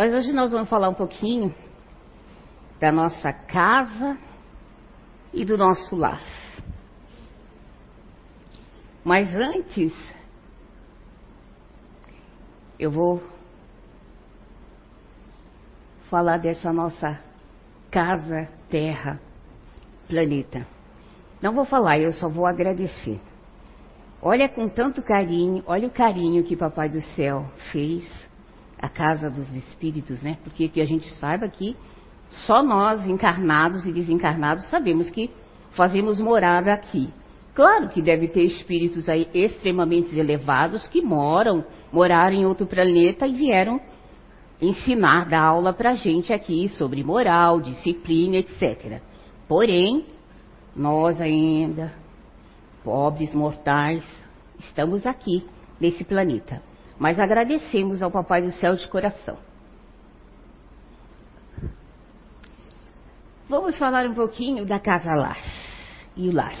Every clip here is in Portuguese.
Mas hoje nós vamos falar um pouquinho da nossa casa e do nosso lar. Mas antes, eu vou falar dessa nossa casa, terra, planeta. Não vou falar, eu só vou agradecer. Olha com tanto carinho, olha o carinho que Papai do Céu fez, a casa dos espíritos, né? Porque que a gente saiba que só nós, encarnados e desencarnados, sabemos que fazemos morada aqui. Claro que deve ter espíritos aí extremamente elevados que moram, moraram em outro planeta e vieram ensinar, dar aula para a gente aqui sobre moral, disciplina, etc. Porém, nós ainda, pobres mortais, estamos aqui nesse planeta. Mas agradecemos ao Papai do Céu de coração. Vamos falar um pouquinho da casa lar e o lar.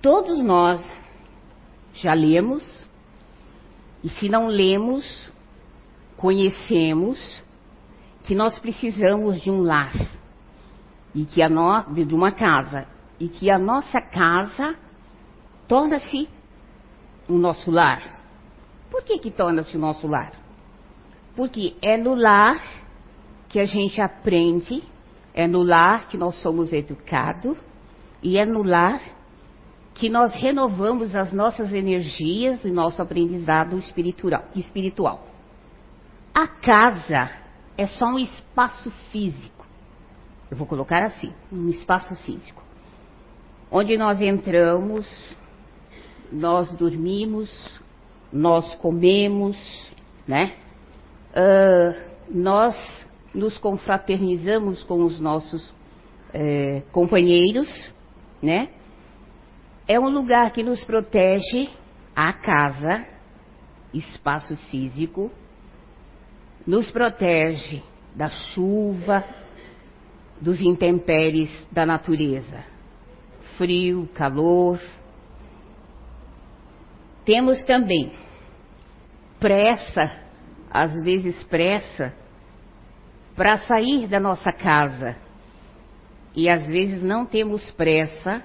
Todos nós já lemos, e se não lemos, conhecemos que nós precisamos de um lar e que a no, de uma casa e que a nossa casa torna-se o nosso lar. Por que que torna-se o nosso lar? Porque é no lar que a gente aprende, é no lar que nós somos educados e é no lar que nós renovamos as nossas energias e nosso aprendizado espiritual. espiritual. A casa é só um espaço físico. Eu vou colocar assim, um espaço físico. Onde nós entramos, nós dormimos, nós comemos, né? Uh, nós nos confraternizamos com os nossos é, companheiros, né? É um lugar que nos protege a casa, espaço físico, nos protege da chuva, dos intempéries da natureza, frio, calor. Temos também pressa, às vezes pressa, para sair da nossa casa. E às vezes não temos pressa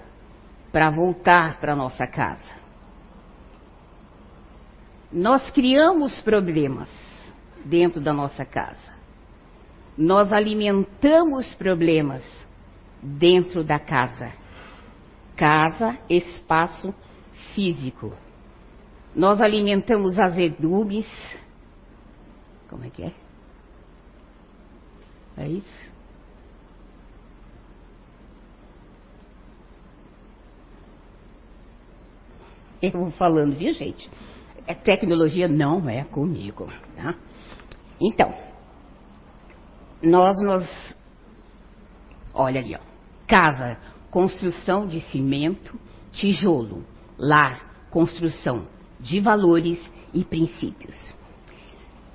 para voltar para nossa casa. Nós criamos problemas dentro da nossa casa. Nós alimentamos problemas dentro da casa. Casa, espaço físico. Nós alimentamos azedumes. Como é que é? É isso? Eu vou falando, viu, gente? É tecnologia não é comigo, tá? Então, nós nos. Olha ali, ó. Casa, construção de cimento, tijolo, lar, construção de valores e princípios.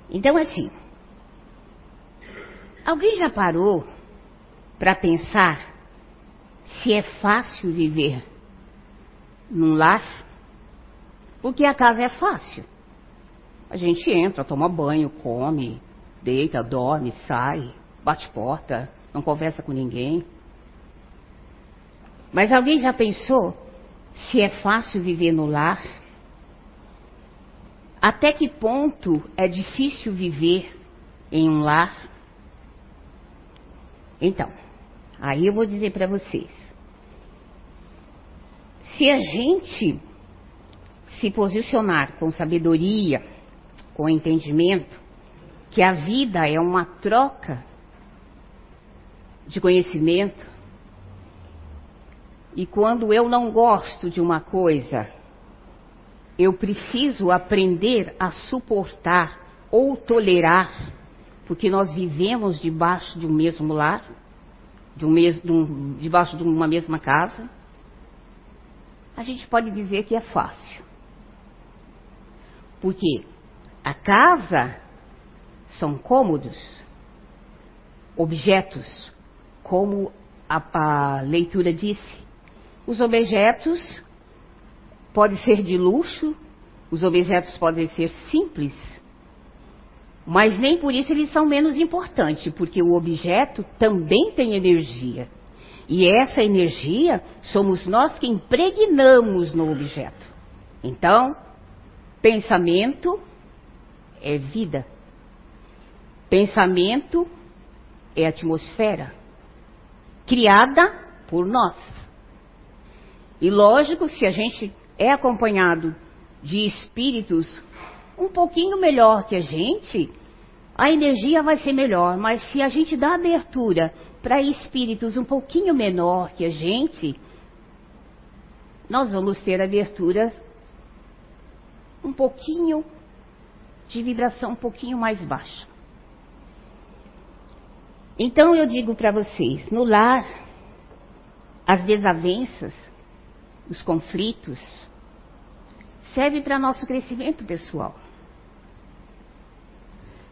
Então, assim, alguém já parou para pensar se é fácil viver num lar? Porque a casa é fácil. A gente entra, toma banho, come, deita, dorme, sai, bate porta, não conversa com ninguém. Mas alguém já pensou se é fácil viver no lar? Até que ponto é difícil viver em um lar? Então, aí eu vou dizer para vocês. Se a gente se posicionar com sabedoria, com entendimento que a vida é uma troca de conhecimento. E quando eu não gosto de uma coisa, eu preciso aprender a suportar ou tolerar, porque nós vivemos debaixo de um mesmo lar, de um mes, de um, debaixo de uma mesma casa. A gente pode dizer que é fácil. Porque a casa são cômodos, objetos, como a, a leitura disse. Os objetos podem ser de luxo, os objetos podem ser simples. Mas nem por isso eles são menos importantes, porque o objeto também tem energia. E essa energia somos nós que impregnamos no objeto. Então, pensamento é vida. Pensamento é atmosfera criada por nós. E lógico, se a gente é acompanhado de espíritos um pouquinho melhor que a gente, a energia vai ser melhor. Mas se a gente dá abertura para espíritos um pouquinho menor que a gente, nós vamos ter abertura um pouquinho de vibração um pouquinho mais baixa. Então eu digo para vocês, no lar, as desavenças, os conflitos, servem para nosso crescimento pessoal.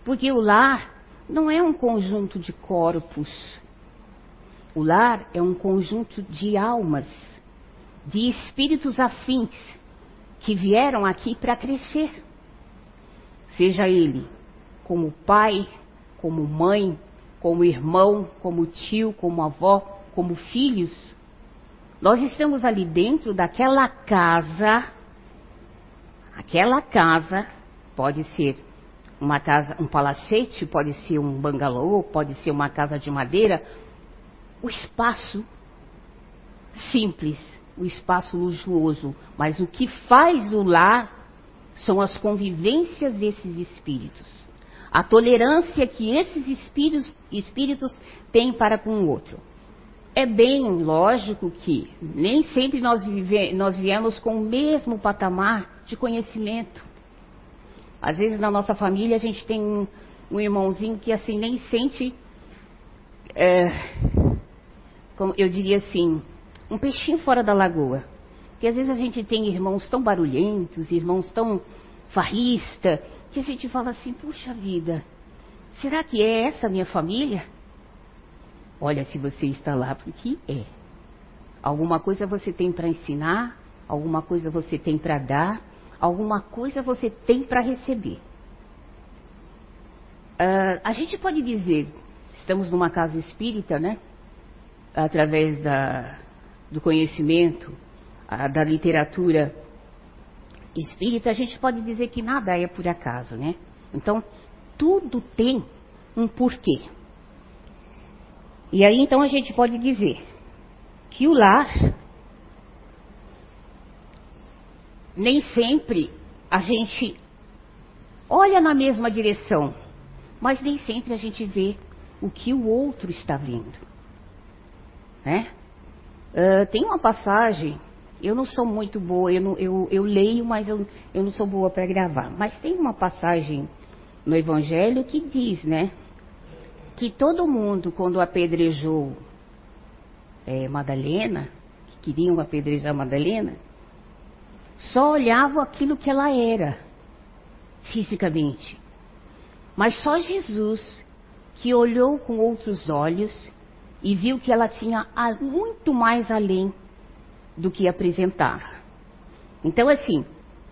Porque o lar não é um conjunto de corpos. O lar é um conjunto de almas, de espíritos afins que vieram aqui para crescer. Seja ele como pai, como mãe, como irmão, como tio, como avó, como filhos. Nós estamos ali dentro daquela casa. Aquela casa pode ser uma casa, um palacete, pode ser um bangalô, pode ser uma casa de madeira. O espaço simples, o espaço luxuoso, mas o que faz o lar são as convivências desses espíritos. A tolerância que esses espíritos, espíritos têm para com o outro. É bem lógico que nem sempre nós, vive, nós viemos com o mesmo patamar de conhecimento. Às vezes na nossa família a gente tem um, irmãozinho que assim nem sente, é, como eu diria assim, um peixinho fora da lagoa. Porque às vezes a gente tem irmãos tão barulhentos, irmãos tão farrista, que a gente fala assim, puxa vida, será que é essa a minha família? Olha, se você está lá, porque é. Alguma coisa você tem para ensinar, alguma coisa você tem para dar, alguma coisa você tem para receber. Uh, a gente pode dizer, estamos numa casa espírita, né? Através da, do conhecimento, da literatura espírita, a gente pode dizer que nada é por acaso, né? Então, tudo tem um porquê. E aí, então, a gente pode dizer que o lar nem sempre a gente olha na mesma direção, mas nem sempre a gente vê o que o outro está vendo. Né? Uh, tem uma passagem eu não sou muito boa, eu, não, eu, eu leio, mas eu, eu não sou boa para gravar. Mas tem uma passagem no Evangelho que diz, né? Que todo mundo, quando apedrejou é, Madalena, que queriam apedrejar Madalena, só olhava aquilo que ela era, fisicamente. Mas só Jesus, que olhou com outros olhos e viu que ela tinha muito mais além do que apresentar. Então, assim,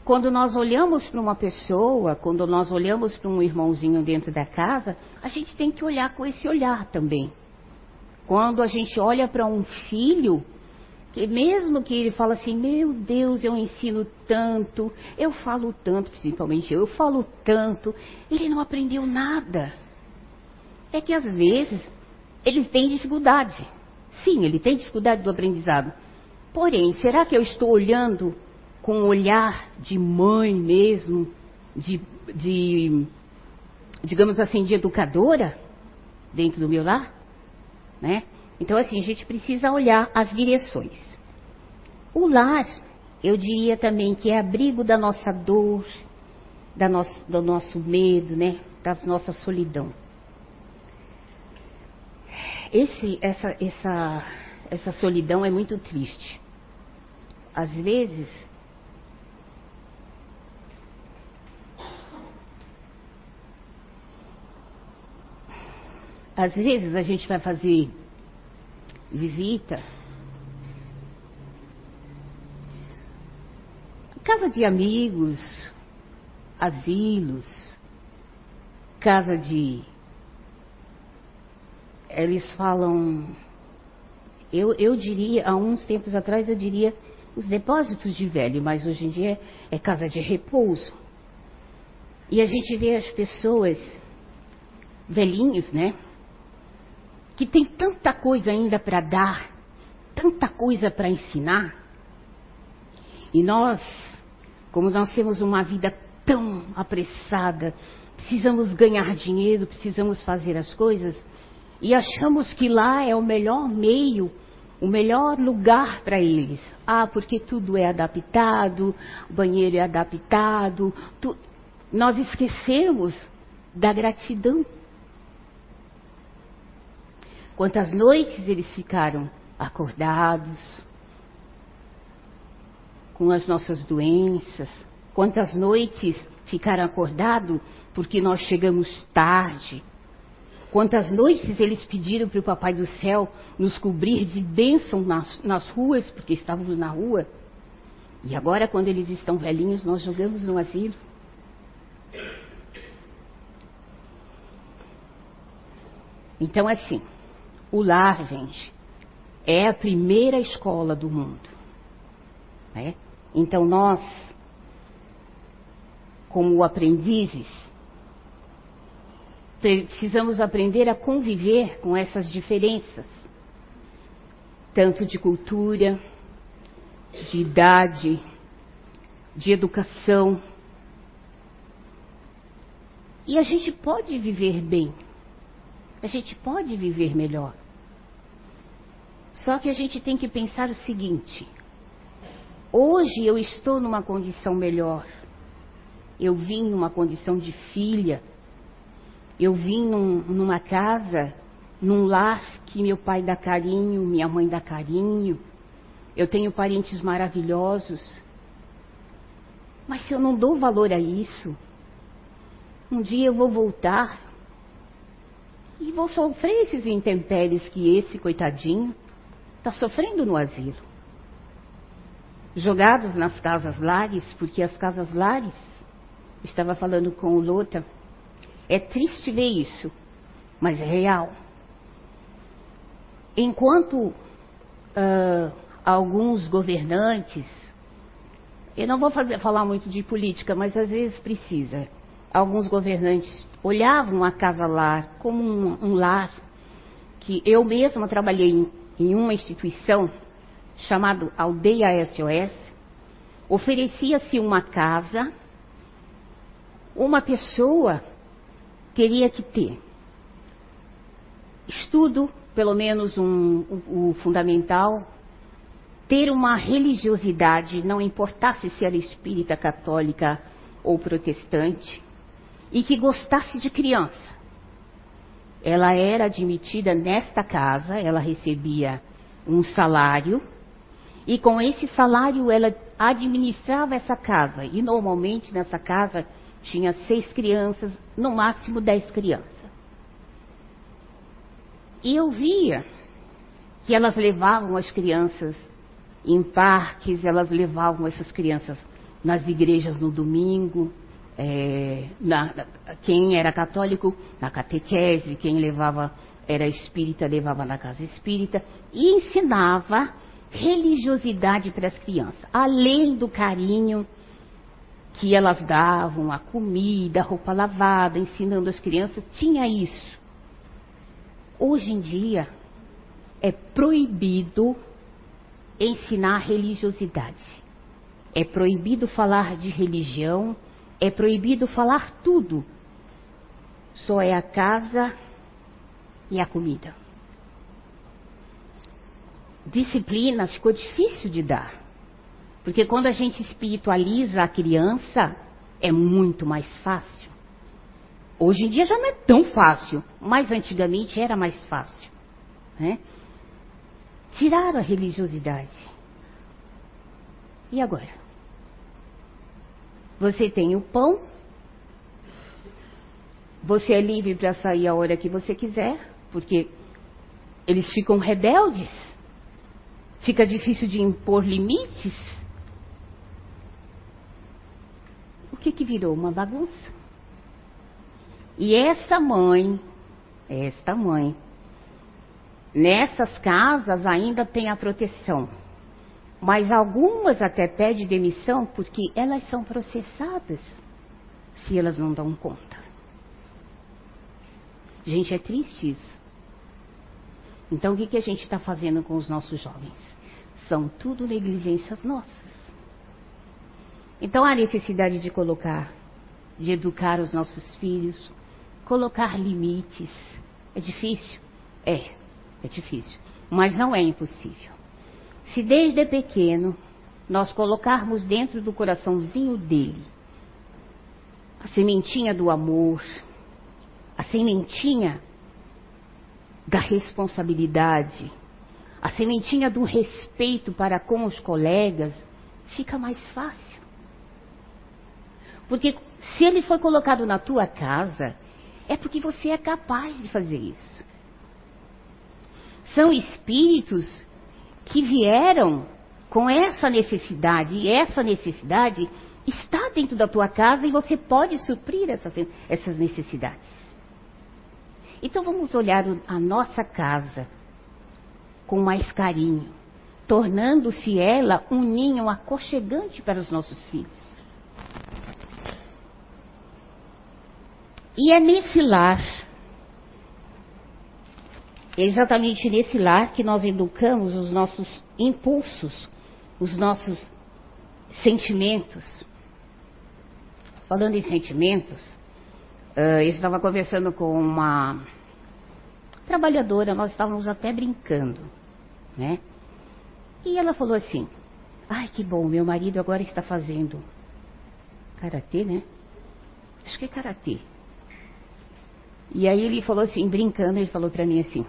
quando nós olhamos para uma pessoa, quando nós olhamos para um irmãozinho dentro da casa, a gente tem que olhar com esse olhar também. Quando a gente olha para um filho, que mesmo que ele fala assim, meu Deus, eu ensino tanto, eu falo tanto, principalmente eu, eu falo tanto, ele não aprendeu nada. É que às vezes eles têm dificuldade. Sim, ele tem dificuldade do aprendizado. Porém, será que eu estou olhando com um olhar de mãe mesmo, de, de digamos assim, de educadora dentro do meu lar? Né? Então, assim, a gente precisa olhar as direções. O lar, eu diria também que é abrigo da nossa dor, da nosso, do nosso medo, né? Da nossa solidão. Esse, essa, essa, essa solidão é muito triste às vezes, às vezes a gente vai fazer visita casa de amigos, asilos, casa de. Eles falam. Eu, eu diria, há uns tempos atrás, eu diria os depósitos de velho, mas hoje em dia é casa de repouso. E a gente vê as pessoas, velhinhos, né? Que tem tanta coisa ainda para dar, tanta coisa para ensinar. E nós, como nós temos uma vida tão apressada, precisamos ganhar dinheiro, precisamos fazer as coisas, e achamos que lá é o melhor meio, o melhor lugar para eles. Ah, porque tudo é adaptado, o banheiro é adaptado. Tu... Nós esquecemos da gratidão. Quantas noites eles ficaram acordados com as nossas doenças, quantas noites ficaram acordados porque nós chegamos tarde, quantas noites eles pediram para o Papai do Céu nos cobrir de bênção nas, nas ruas, porque estávamos na rua. E agora, quando eles estão velhinhos, nós jogamos no asilo. Então, assim, o lar, gente, é a primeira escola do mundo. Né? Então nós, como aprendizes, precisamos aprender a conviver com essas diferenças, tanto de cultura, de idade, de educação. E a gente pode viver bem, a gente pode viver melhor. Só que a gente tem que pensar o seguinte: hoje eu estou numa condição melhor. Eu vim numa condição de filha. Eu vim num, numa casa, num lar que meu pai dá carinho, minha mãe dá carinho. Eu tenho parentes maravilhosos. Mas se eu não dou valor a isso, um dia eu vou voltar e vou sofrer esses intempéries que esse coitadinho está sofrendo no asilo. Jogados nas casas lares, porque as casas lares, estava falando com o Lota, é triste ver isso, mas é real. Enquanto uh, alguns governantes, eu não vou fazer, falar muito de política, mas às vezes precisa. Alguns governantes olhavam a casa lar como um, um lar que eu mesma trabalhei em em uma instituição chamada Aldeia SOS, oferecia-se uma casa, uma pessoa teria que ter estudo, pelo menos um, o, o fundamental, ter uma religiosidade, não importasse se era espírita, católica ou protestante, e que gostasse de criança. Ela era admitida nesta casa, ela recebia um salário, e com esse salário ela administrava essa casa. E normalmente nessa casa tinha seis crianças, no máximo dez crianças. E eu via que elas levavam as crianças em parques, elas levavam essas crianças nas igrejas no domingo, é, na, quem era católico na catequese, quem levava era espírita levava na casa espírita e ensinava religiosidade para as crianças, além do carinho que elas davam, a comida, a roupa lavada, ensinando as crianças, tinha isso. Hoje em dia é proibido ensinar religiosidade. É proibido falar de religião, é proibido falar tudo. Só é a casa e a comida. Disciplina ficou difícil de dar. Porque quando a gente espiritualiza a criança, é muito mais fácil. Hoje em dia já não é tão fácil, mas antigamente era mais fácil. Né? Tiraram a religiosidade. E agora? Você tem o pão. Você é livre para sair a hora que você quiser, porque eles ficam rebeldes. Fica difícil de impor limites. O que, que virou? Uma bagunça. E essa mãe, esta mãe, nessas casas ainda tem a proteção. Mas algumas até pedem demissão porque elas são processadas se elas não dão conta. Gente, é triste isso. Então, o que, que a gente está fazendo com os nossos jovens? São tudo negligências nossas. Então, há necessidade de colocar, de educar os nossos filhos, colocar limites. É difícil? É, é difícil. Mas não é impossível. Se desde pequeno nós colocarmos dentro do coraçãozinho dele a sementinha do amor, a sementinha da responsabilidade, a sementinha do respeito para com os colegas, fica mais fácil. Porque se ele foi colocado na tua casa, é porque você é capaz de fazer isso. São espíritos que vieram com essa necessidade, e essa necessidade está dentro da tua casa e você pode suprir essas, essas necessidades. Então vamos olhar a nossa casa com mais carinho, tornando-se ela um ninho aconchegante para os nossos filhos. E é nesse lar, exatamente nesse lar que nós educamos os nossos impulsos, os nossos sentimentos. Falando em sentimentos, uh, eu estava conversando com uma trabalhadora, nós estávamos até brincando, né? E ela falou assim: Ai, que bom, meu marido agora está fazendo karatê, né? Acho que é karatê. E aí ele falou assim, brincando, ele falou para mim assim: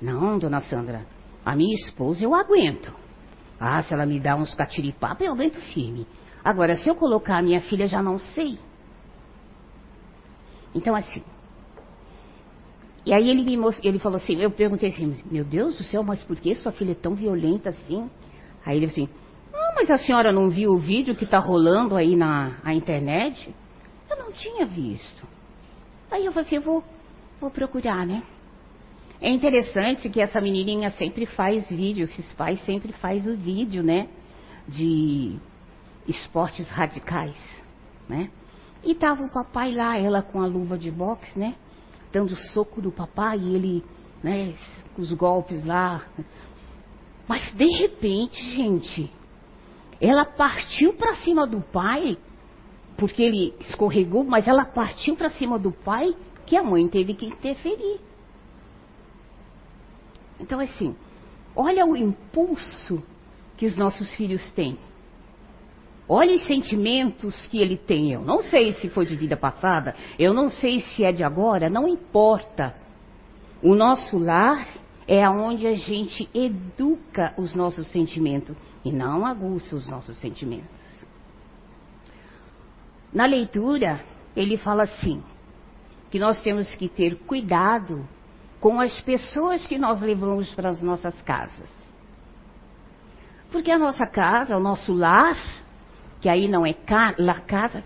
Não, dona Sandra, a minha esposa eu aguento. Ah, se ela me dá uns catiripapa, eu aguento firme. Agora, se eu colocar a minha filha, já não sei. Então, assim. E aí ele me mostrou, ele falou assim, eu perguntei assim, meu Deus do céu, mas por que sua filha é tão violenta assim? Aí ele assim, ah, mas a senhora não viu o vídeo que está rolando aí na internet? Eu não tinha visto. Aí eu falei assim, eu vou, vou procurar, né? É interessante que essa menininha sempre faz vídeo, esses pais sempre faz o vídeo, né? De esportes radicais, né? E tava o papai lá, ela com a luva de boxe, né? Dando soco do papai e ele, né? Com os golpes lá. Mas de repente, gente, ela partiu para cima do pai porque ele escorregou, mas ela partiu para cima do pai, que a mãe teve que interferir. Então, assim, olha o impulso que os nossos filhos têm. Olha os sentimentos que ele tem. Eu não sei se foi de vida passada, eu não sei se é de agora, não importa. O nosso lar é aonde a gente educa os nossos sentimentos e não aguça os nossos sentimentos. Na leitura, ele fala assim: que nós temos que ter cuidado com as pessoas que nós levamos para as nossas casas. Porque a nossa casa, o nosso lar, que aí não é ca la, casa,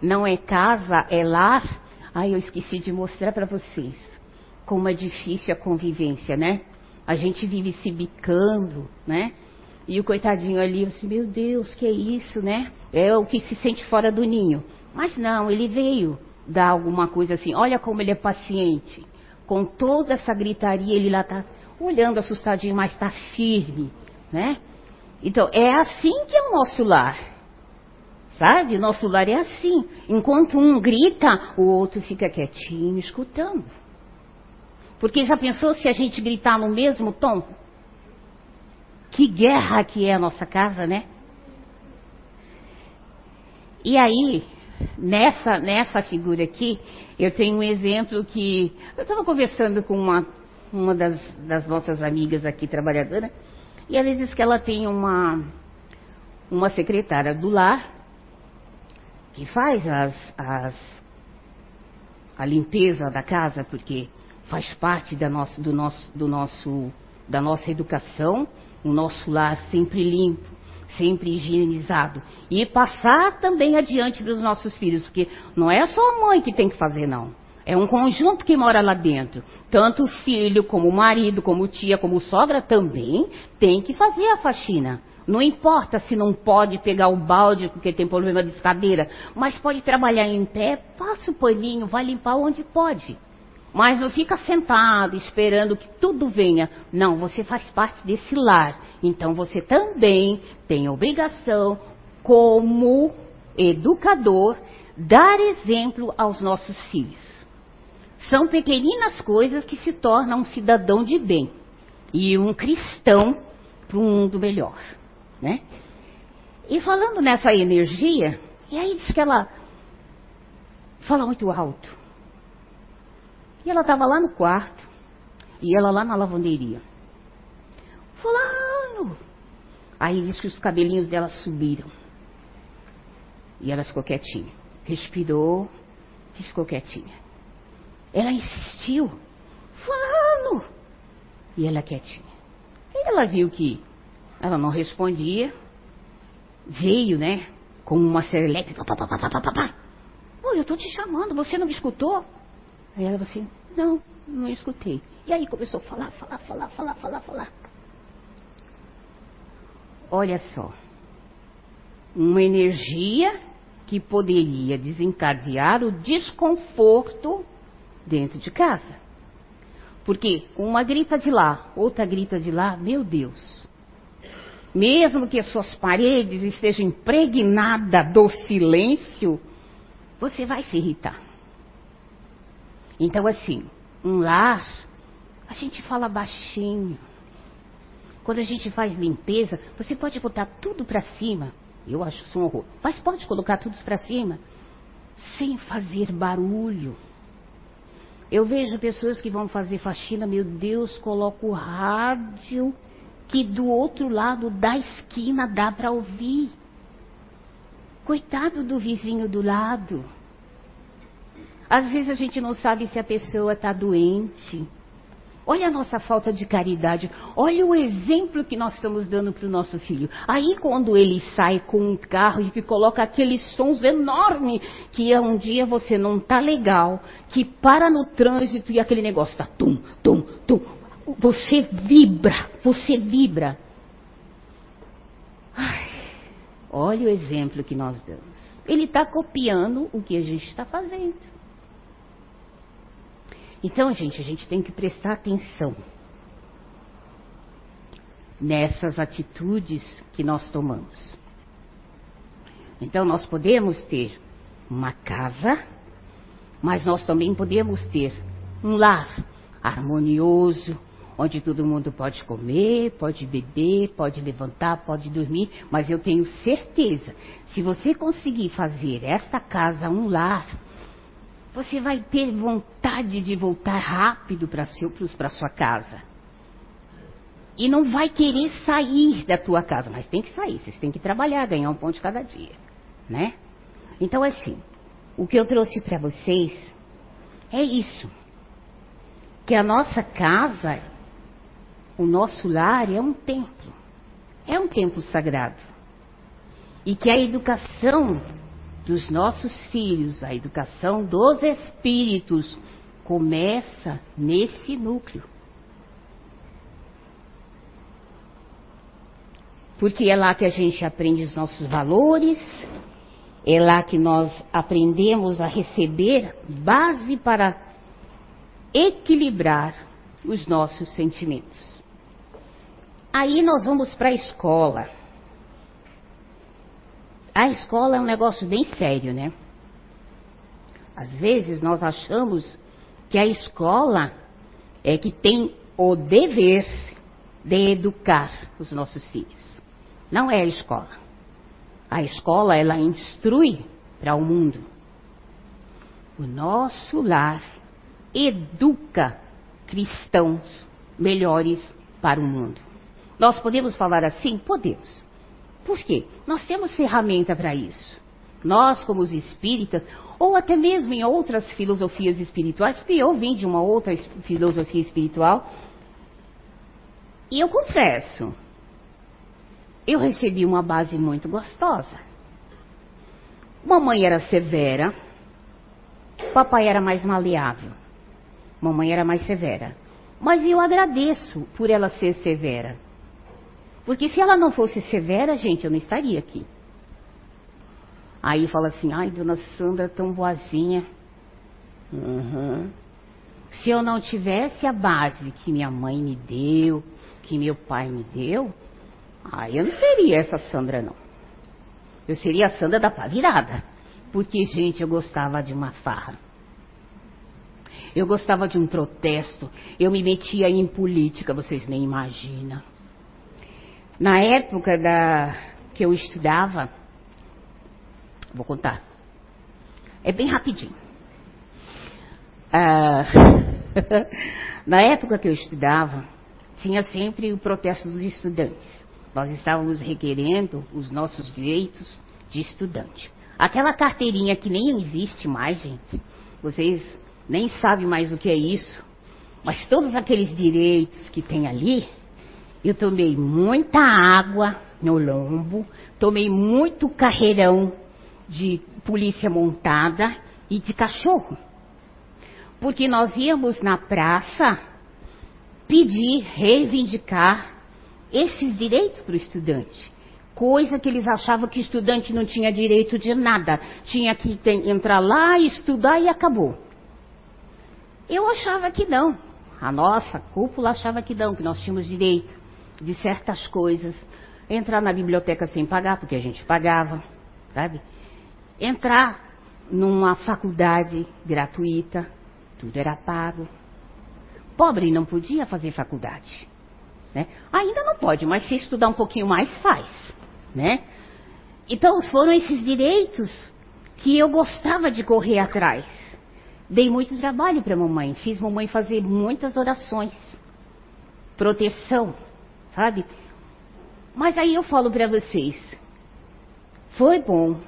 não é casa, é lar. Ai, eu esqueci de mostrar para vocês como é difícil a convivência, né? A gente vive se bicando, né? E o coitadinho ali, assim, meu Deus, que é isso, né? É o que se sente fora do ninho. Mas não, ele veio dar alguma coisa assim. Olha como ele é paciente. Com toda essa gritaria, ele lá está olhando assustadinho, mas está firme, né? Então, é assim que é o nosso lar. Sabe? Nosso lar é assim. Enquanto um grita, o outro fica quietinho, escutando. Porque já pensou se a gente gritar no mesmo tom? Que guerra que é a nossa casa, né? E aí, nessa, nessa figura aqui, eu tenho um exemplo que. Eu estava conversando com uma, uma das, das nossas amigas aqui, trabalhadora, e ela disse que ela tem uma, uma secretária do lar que faz as, as, a limpeza da casa, porque faz parte da do nosso, do nosso, da nossa educação o nosso lar sempre limpo, sempre higienizado. E passar também adiante para os nossos filhos, porque não é só a mãe que tem que fazer, não. É um conjunto que mora lá dentro. Tanto o filho, como o marido, como tia, como sogra também tem que fazer a faxina. Não importa se não pode pegar o balde porque tem problema de escadeira, mas pode trabalhar em pé, passa o paninho, vai limpar onde pode. Mas não fica sentado esperando que tudo venha. Não, você faz parte desse lar. Então você também tem obrigação, como educador, dar exemplo aos nossos filhos. São pequeninas coisas que se tornam um cidadão de bem e um cristão para um mundo melhor, né? E falando nessa energia, e aí diz que ela fala muito alto. E ela estava lá no quarto, e ela lá na lavanderia. Fulano! Aí diz que os cabelinhos dela subiram. E ela ficou quietinha. Respirou e ficou quietinha. Ela insistiu. Fulano! E ela quietinha. E ela viu que ela não respondia. Veio, né? Com uma serelepe. Pô, eu tô te chamando, você não me escutou? Aí ela falou assim, não, não escutei. E aí começou a falar, falar, falar, falar, falar, falar. Olha só. Uma energia que poderia desencadear o desconforto dentro de casa. Porque uma grita de lá, outra grita de lá, meu Deus. Mesmo que as suas paredes estejam impregnadas do silêncio, você vai se irritar. Então, assim, um lar, a gente fala baixinho. Quando a gente faz limpeza, você pode botar tudo para cima. Eu acho isso um horror. Mas pode colocar tudo para cima sem fazer barulho. Eu vejo pessoas que vão fazer faxina, meu Deus, coloca o rádio que do outro lado da esquina dá para ouvir. Coitado do vizinho do lado. Às vezes a gente não sabe se a pessoa está doente. Olha a nossa falta de caridade. Olha o exemplo que nós estamos dando para o nosso filho. Aí quando ele sai com um carro e que coloca aqueles sons enormes, que um dia você não está legal, que para no trânsito e aquele negócio está tum, tum, tum. Você vibra, você vibra. Ai, olha o exemplo que nós damos. Ele está copiando o que a gente está fazendo. Então, gente, a gente tem que prestar atenção nessas atitudes que nós tomamos. Então, nós podemos ter uma casa, mas nós também podemos ter um lar harmonioso, onde todo mundo pode comer, pode beber, pode levantar, pode dormir, mas eu tenho certeza, se você conseguir fazer esta casa um lar, você vai ter vontade de voltar rápido para sua casa. E não vai querer sair da tua casa, mas tem que sair, vocês têm que trabalhar, ganhar um ponto de cada dia, né? Então assim, o que eu trouxe para vocês é isso. Que a nossa casa, o nosso lar é um templo. É um templo sagrado. E que a educação dos nossos filhos, a educação dos espíritos, começa nesse núcleo. Porque é lá que a gente aprende os nossos valores, é lá que nós aprendemos a receber base para equilibrar os nossos sentimentos. Aí nós vamos para a escola. A escola é um negócio bem sério, né? Às vezes nós achamos que a escola é que tem o dever de educar os nossos filhos. Não é a escola. A escola, ela instrui para o mundo. O nosso lar educa cristãos melhores para o mundo. Nós podemos falar assim? Podemos. Por quê? Nós temos ferramenta para isso. Nós, como os espíritas, ou até mesmo em outras filosofias espirituais, porque eu vim de uma outra filosofia espiritual, e eu confesso, eu recebi uma base muito gostosa. Mamãe era severa, Papai era mais maleável. Mamãe era mais severa. Mas eu agradeço por ela ser severa. Porque se ela não fosse severa, gente, eu não estaria aqui. Aí fala assim, ai, dona Sandra é tão boazinha. Uhum. Se eu não tivesse a base que minha mãe me deu, que meu pai me deu, aí eu não seria essa Sandra, não. Eu seria a Sandra da pá virada. Porque, gente, eu gostava de uma farra. Eu gostava de um protesto. Eu me metia em política, vocês nem imaginam. Na época da, que eu estudava, vou contar. É bem rapidinho. Ah, na época que eu estudava, tinha sempre o protesto dos estudantes. Nós estávamos requerendo os nossos direitos de estudante. Aquela carteirinha que nem existe mais, gente. Vocês nem sabem mais o que é isso. Mas todos aqueles direitos que tem ali, eu tomei muita água no lombo, tomei muito carreirão de polícia montada e de cachorro. Porque nós íamos na praça pedir, reivindicar esses direitos para o estudante. Coisa que eles achavam que o estudante não tinha direito de nada. Tinha que entrar lá, estudar e acabou. Eu achava que não. A nossa cúpula achava que não, que nós tínhamos direito de certas coisas. Entrar na biblioteca sem pagar, porque a gente pagava, sabe? Entrar numa faculdade gratuita, tudo era pago. Pobre não podia fazer faculdade. Né? Ainda não pode, mas se estudar um pouquinho mais, faz. Né? Então foram esses direitos que eu gostava de correr atrás. Dei muito trabalho para mamãe, fiz mamãe fazer muitas orações, proteção, sabe? Mas aí eu falo para vocês, foi bom,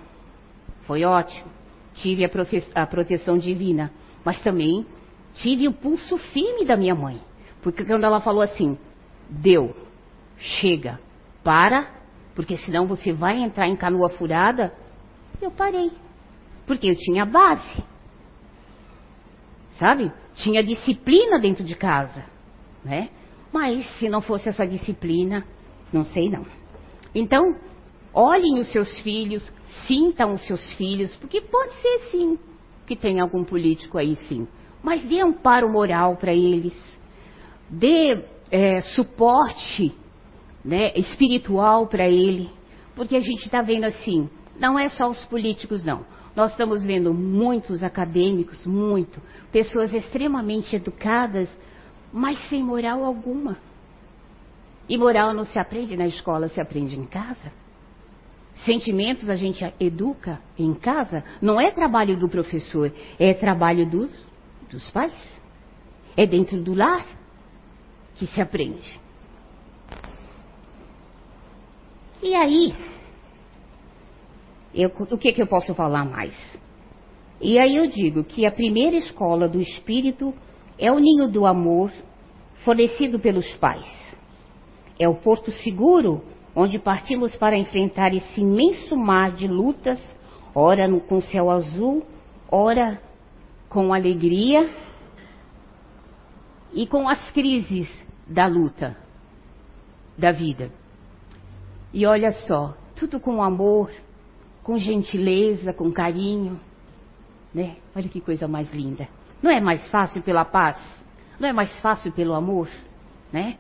foi ótimo, tive a, a, proteção divina, mas também tive o pulso firme da minha mãe, porque quando ela falou assim, deu, chega, para, porque senão você vai entrar em canoa furada, eu parei, porque eu tinha base, sabe? Tinha disciplina dentro de casa, né? Mas se não fosse essa disciplina, não sei não. Então, olhem os seus filhos, sintam os seus filhos, porque pode ser sim que tem algum político aí sim. Mas dê amparo moral para eles, dê é, suporte né, espiritual para ele, porque a gente está vendo assim, não é só os políticos não. Nós estamos vendo muitos acadêmicos, muito, pessoas extremamente educadas, mas sem moral alguma. E moral não se aprende na escola, se aprende em casa. Sentimentos a gente educa em casa, não é trabalho do professor, é trabalho dos, dos pais. É dentro do lar que se aprende. E aí, eu, o que, que eu posso falar mais? E aí eu digo que a primeira escola do espírito é o ninho do amor fornecido pelos pais. É o porto seguro onde partimos para enfrentar esse imenso mar de lutas, ora com céu azul, ora com alegria e com as crises da luta da vida. E olha só, tudo com amor, com gentileza, com carinho, né? Olha que coisa mais linda. Não é mais fácil pela paz? Não é mais fácil pelo amor? Né?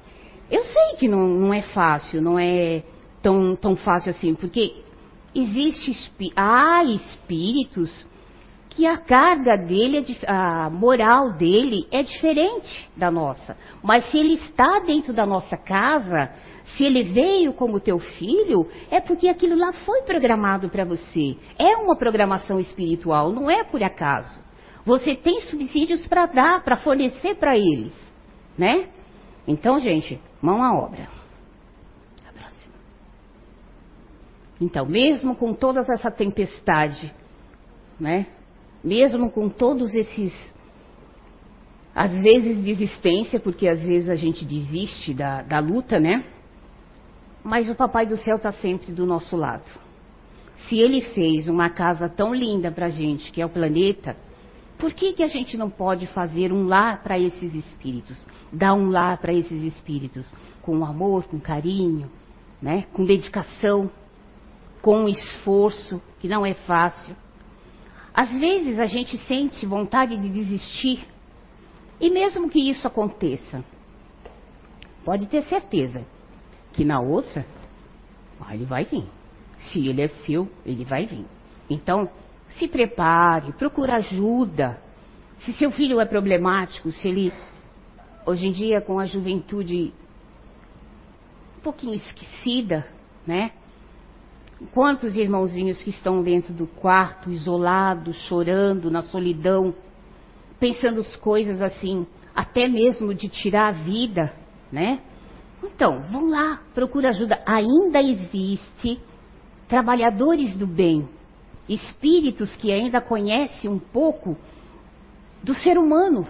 Eu sei que não, não é fácil, não é tão, tão fácil assim, porque existe há espíritos que a carga dele, é, a moral dele é diferente da nossa. Mas se ele está dentro da nossa casa, se ele veio como teu filho, é porque aquilo lá foi programado para você. É uma programação espiritual, não é por acaso. Você tem subsídios para dar, para fornecer para eles, né? Então, gente, mão à obra. A próxima. Então, mesmo com toda essa tempestade, né? Mesmo com todos esses às vezes desistência, porque às vezes a gente desiste da, da luta, né? Mas o Papai do Céu está sempre do nosso lado. Se ele fez uma casa tão linda para a gente, que é o planeta, Por que, que a gente não pode fazer um lar para esses espíritos? Dar um lar para esses espíritos com amor, com carinho, né? com dedicação, com esforço, que não é fácil. Às vezes a gente sente vontade de desistir, e mesmo que isso aconteça, pode ter certeza que na outra, ele vai vir. Se ele é seu, ele vai vir. Então, se prepare, procure ajuda. Se seu filho é problemático, se ele, hoje em dia, com a juventude um pouquinho esquecida, né? Quantos irmãozinhos que estão dentro do quarto, isolados, chorando, na solidão, pensando as coisas assim, até mesmo de tirar a vida, né? Então, vão lá, procura ajuda. Ainda existe trabalhadores do bem espíritos que ainda conhecem um pouco do ser humano.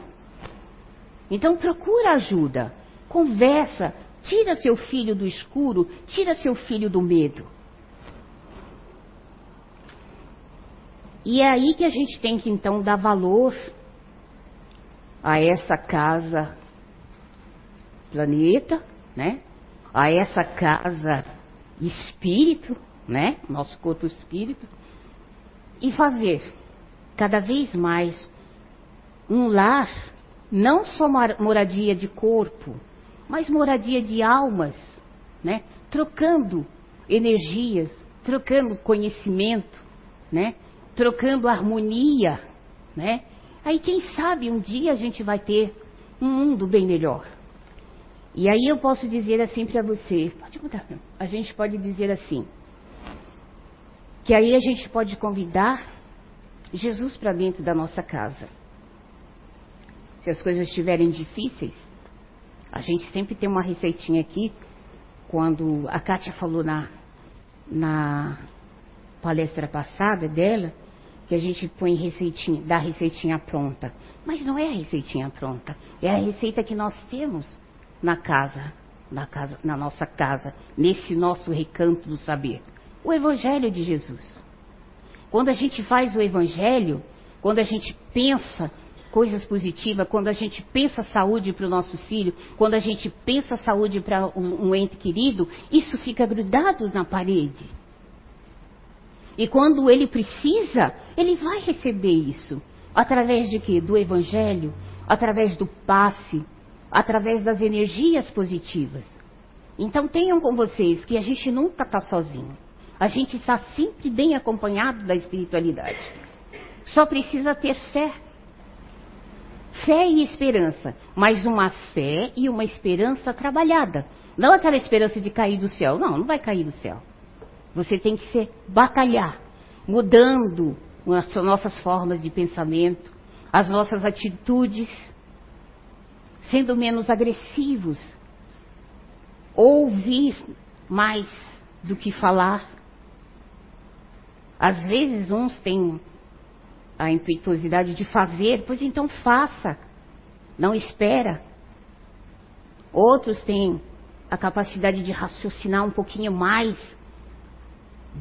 Então procura ajuda, conversa, tira seu filho do escuro, tira seu filho do medo. E é aí que a gente tem que então dar valor a essa casa planeta, né? A essa casa espírito, né? Nosso corpo espírito e fazer cada vez mais um lar, não só moradia de corpo, mas moradia de almas, né? Trocando energias, trocando conhecimento, né? Trocando harmonia, né? Aí quem sabe um dia a gente vai ter um mundo bem melhor. E aí eu posso dizer assim para você, pode mudar, a gente pode dizer assim, que aí a gente pode convidar Jesus para dentro da nossa casa. Se as coisas estiverem difíceis, a gente sempre tem uma receitinha aqui. Quando a Kátia falou na, na palestra passada dela, que a gente põe receitinha, dá receitinha pronta. Mas não é a receitinha pronta, é a receita que nós temos na casa, na casa, na nossa casa, nesse nosso recanto do saber o Evangelho de Jesus. Quando a gente faz o Evangelho, quando a gente pensa coisas positivas, quando a gente pensa saúde para o nosso filho, quando a gente pensa saúde para um, um ente querido, isso fica grudado na parede. E quando ele precisa, ele vai receber isso. Através de quê? Do Evangelho, através do passe, através das energias positivas. Então tenham com vocês que a gente nunca está sozinho. A gente está sempre bem acompanhado da espiritualidade. Só precisa ter fé. Fé e esperança, mas uma fé e uma esperança trabalhada. Não aquela esperança de cair do céu. Não, não vai cair do céu. Você tem que se batalhar, mudando as nossas formas de pensamento, as nossas atitudes, sendo menos agressivos, ouvir mais do que falar, às vezes uns têm a impetuosidade de fazer, pois então faça. Não espera. Outros têm a capacidade de raciocinar um pouquinho mais.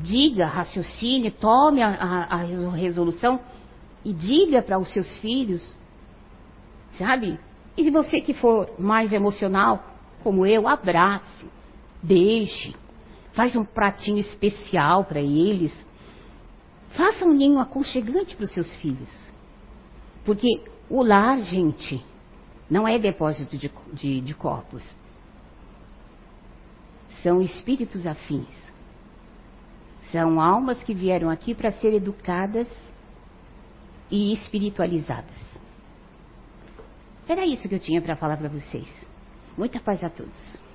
Diga, raciocine, tome a, a, a resolução e diga para os seus filhos, sabe? E você que for mais emocional, como eu, abrace, beije, faz um pratinho especial para eles, Faça um ninho aconchegante para os seus filhos. Porque o lar, gente, não é depósito de, de, de corpos. São espíritos afins. São almas que vieram aqui para ser educadas e espiritualizadas. Era isso que eu tinha para falar para vocês. Muita paz a todos.